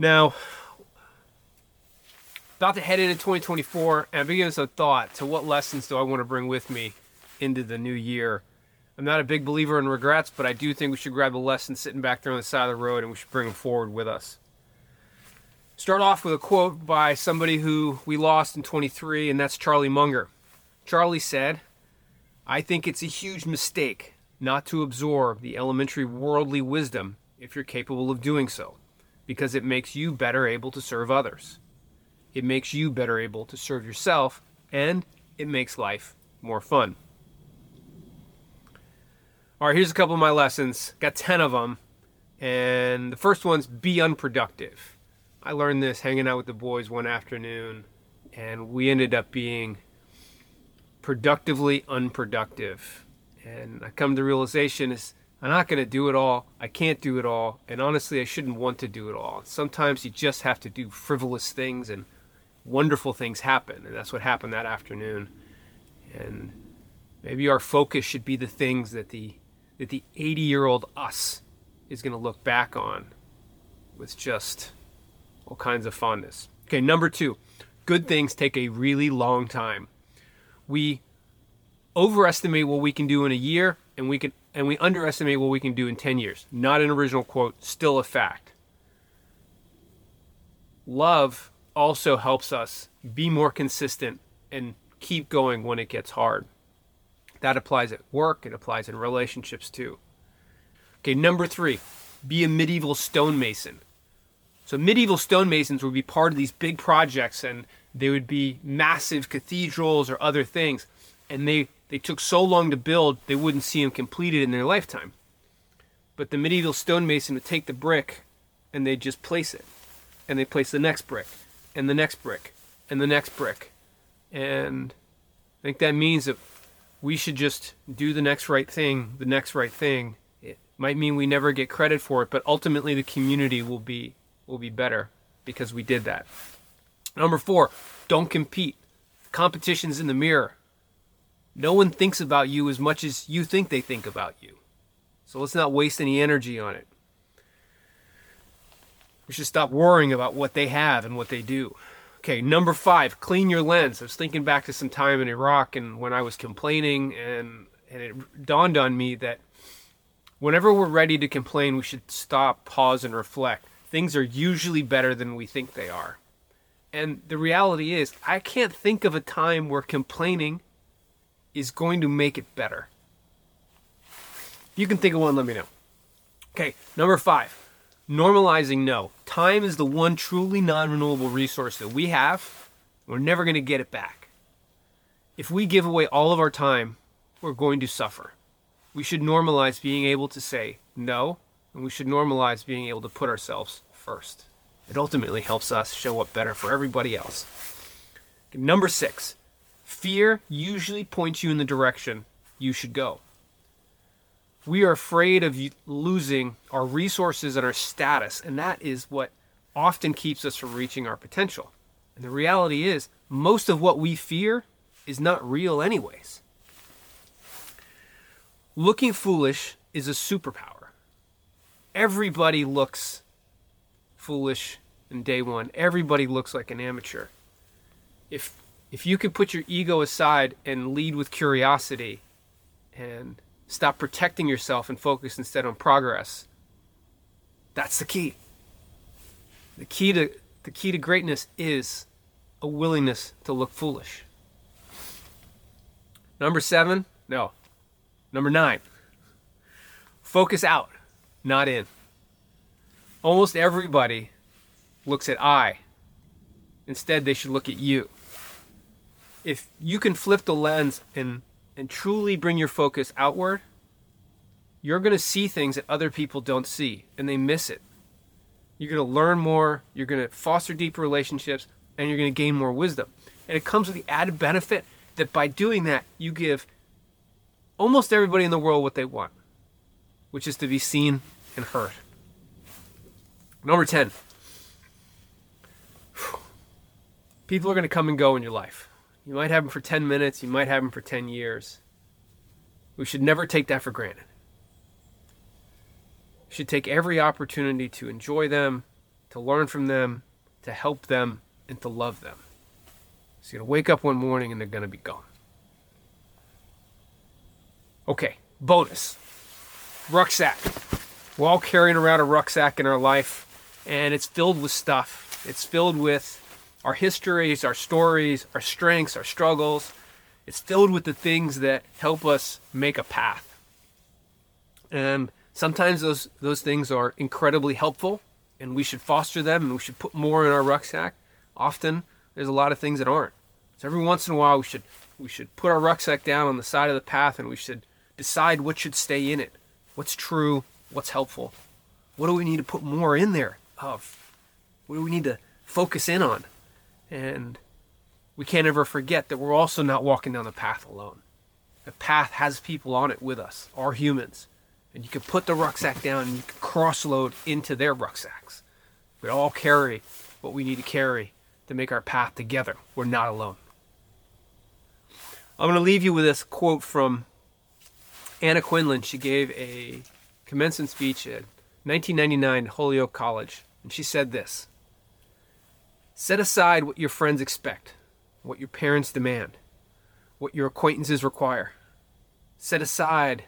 Now, about to head into 2024, and I'm beginning some thought to what lessons do I want to bring with me into the new year. I'm not a big believer in regrets, but I do think we should grab the lessons sitting back there on the side of the road and we should bring them forward with us. Start off with a quote by somebody who we lost in 23, and that's Charlie Munger. Charlie said, I think it's a huge mistake not to absorb the elementary worldly wisdom if you're capable of doing so, because it makes you better able to serve others. It makes you better able to serve yourself, and it makes life more fun. All right, here's a couple of my lessons. Got 10 of them. And the first one's be unproductive. I learned this hanging out with the boys one afternoon, and we ended up being productively unproductive. And I come to the realization is I'm not going to do it all. I can't do it all. And honestly, I shouldn't want to do it all. Sometimes you just have to do frivolous things and wonderful things happen. And that's what happened that afternoon. And maybe our focus should be the things that the that the 80 year old us is going to look back on with just all kinds of fondness. Okay, number two, good things take a really long time. We overestimate what we can do in a year, and we can and we underestimate what we can do in 10 years. Not an original quote, still a fact. Love also helps us be more consistent and keep going when it gets hard. That applies at work, it applies in relationships too. Okay, number three, be a medieval stonemason. So, medieval stonemasons would be part of these big projects and they would be massive cathedrals or other things. And they, they took so long to build, they wouldn't see them completed in their lifetime. But the medieval stonemason would take the brick and they'd just place it. And they place the next brick, and the next brick, and the next brick. And I think that means that we should just do the next right thing, the next right thing. It might mean we never get credit for it, but ultimately the community will be will be better because we did that. Number 4, don't compete. Competition's in the mirror. No one thinks about you as much as you think they think about you. So let's not waste any energy on it. We should stop worrying about what they have and what they do. Okay, number five, clean your lens. I was thinking back to some time in Iraq and when I was complaining, and, and it dawned on me that whenever we're ready to complain, we should stop, pause, and reflect. Things are usually better than we think they are. And the reality is, I can't think of a time where complaining is going to make it better. If you can think of one, let me know. Okay, number five, normalizing no. Time is the one truly non renewable resource that we have. We're never going to get it back. If we give away all of our time, we're going to suffer. We should normalize being able to say no, and we should normalize being able to put ourselves first. It ultimately helps us show up better for everybody else. Number six, fear usually points you in the direction you should go we are afraid of losing our resources and our status, and that is what often keeps us from reaching our potential. And the reality is, most of what we fear is not real, anyways. Looking foolish is a superpower. Everybody looks foolish in day one, everybody looks like an amateur. If, if you could put your ego aside and lead with curiosity and Stop protecting yourself and focus instead on progress. That's the key. The key to the key to greatness is a willingness to look foolish. Number 7, no. Number 9. Focus out, not in. Almost everybody looks at I. Instead, they should look at you. If you can flip the lens and and truly bring your focus outward, you're going to see things that other people don't see and they miss it. You're going to learn more, you're going to foster deeper relationships, and you're going to gain more wisdom. And it comes with the added benefit that by doing that, you give almost everybody in the world what they want, which is to be seen and heard. Number 10. People are going to come and go in your life. You might have them for 10 minutes, you might have them for 10 years. We should never take that for granted. We should take every opportunity to enjoy them to learn from them, to help them, and to love them. So you're going to wake up one morning and they're going to be gone. Okay, bonus rucksack. We're all carrying around a rucksack in our life, and it's filled with stuff. It's filled with our histories, our stories, our strengths, our struggles. It's filled with the things that help us make a path. And sometimes those those things are incredibly helpful and we should foster them and we should put more in our rucksack. Often there's a lot of things that aren't. So every once in a while we should we should put our rucksack down on the side of the path and we should decide what should stay in it. What's true, what's helpful. What do we need to put more in there of? What do we need to focus in on? And we can't ever forget that we're also not walking down the path alone. The path has people on it with us, our humans. And you can put the rucksack down and you can cross load into their rucksacks. We all carry what we need to carry to make our path together. We're not alone. I'm going to leave you with this quote from Anna Quindlen. She gave a commencement speech at 1999 Holyoke College, and she said this Set aside what your friends expect, what your parents demand, what your acquaintances require. Set aside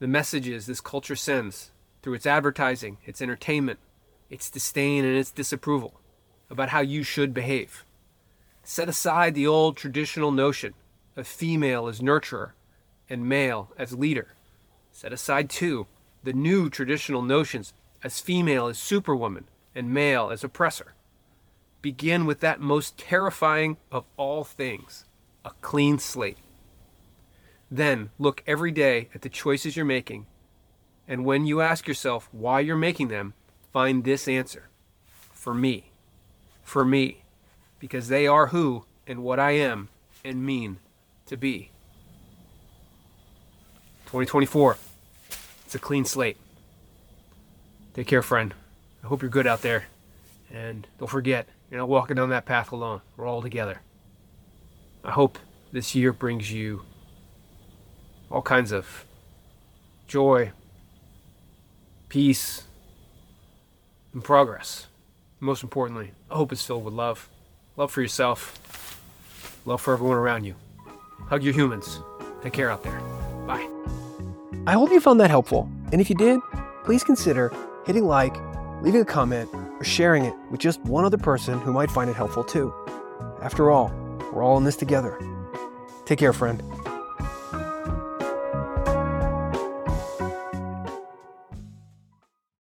the messages this culture sends through its advertising, its entertainment, its disdain, and its disapproval about how you should behave. Set aside the old traditional notion of female as nurturer and male as leader. Set aside, too, the new traditional notions as female as superwoman and male as oppressor. Begin with that most terrifying of all things a clean slate. Then look every day at the choices you're making, and when you ask yourself why you're making them, find this answer For me. For me. Because they are who and what I am and mean to be. 2024. It's a clean slate. Take care, friend. I hope you're good out there. And don't forget, you're not walking down that path alone. We're all together. I hope this year brings you all kinds of joy, peace, and progress. Most importantly, I hope it's filled with love. Love for yourself, love for everyone around you. Hug your humans. Take care out there. Bye. I hope you found that helpful. And if you did, please consider hitting like, leaving a comment, or sharing it with just one other person who might find it helpful too. After all, we're all in this together. Take care, friend.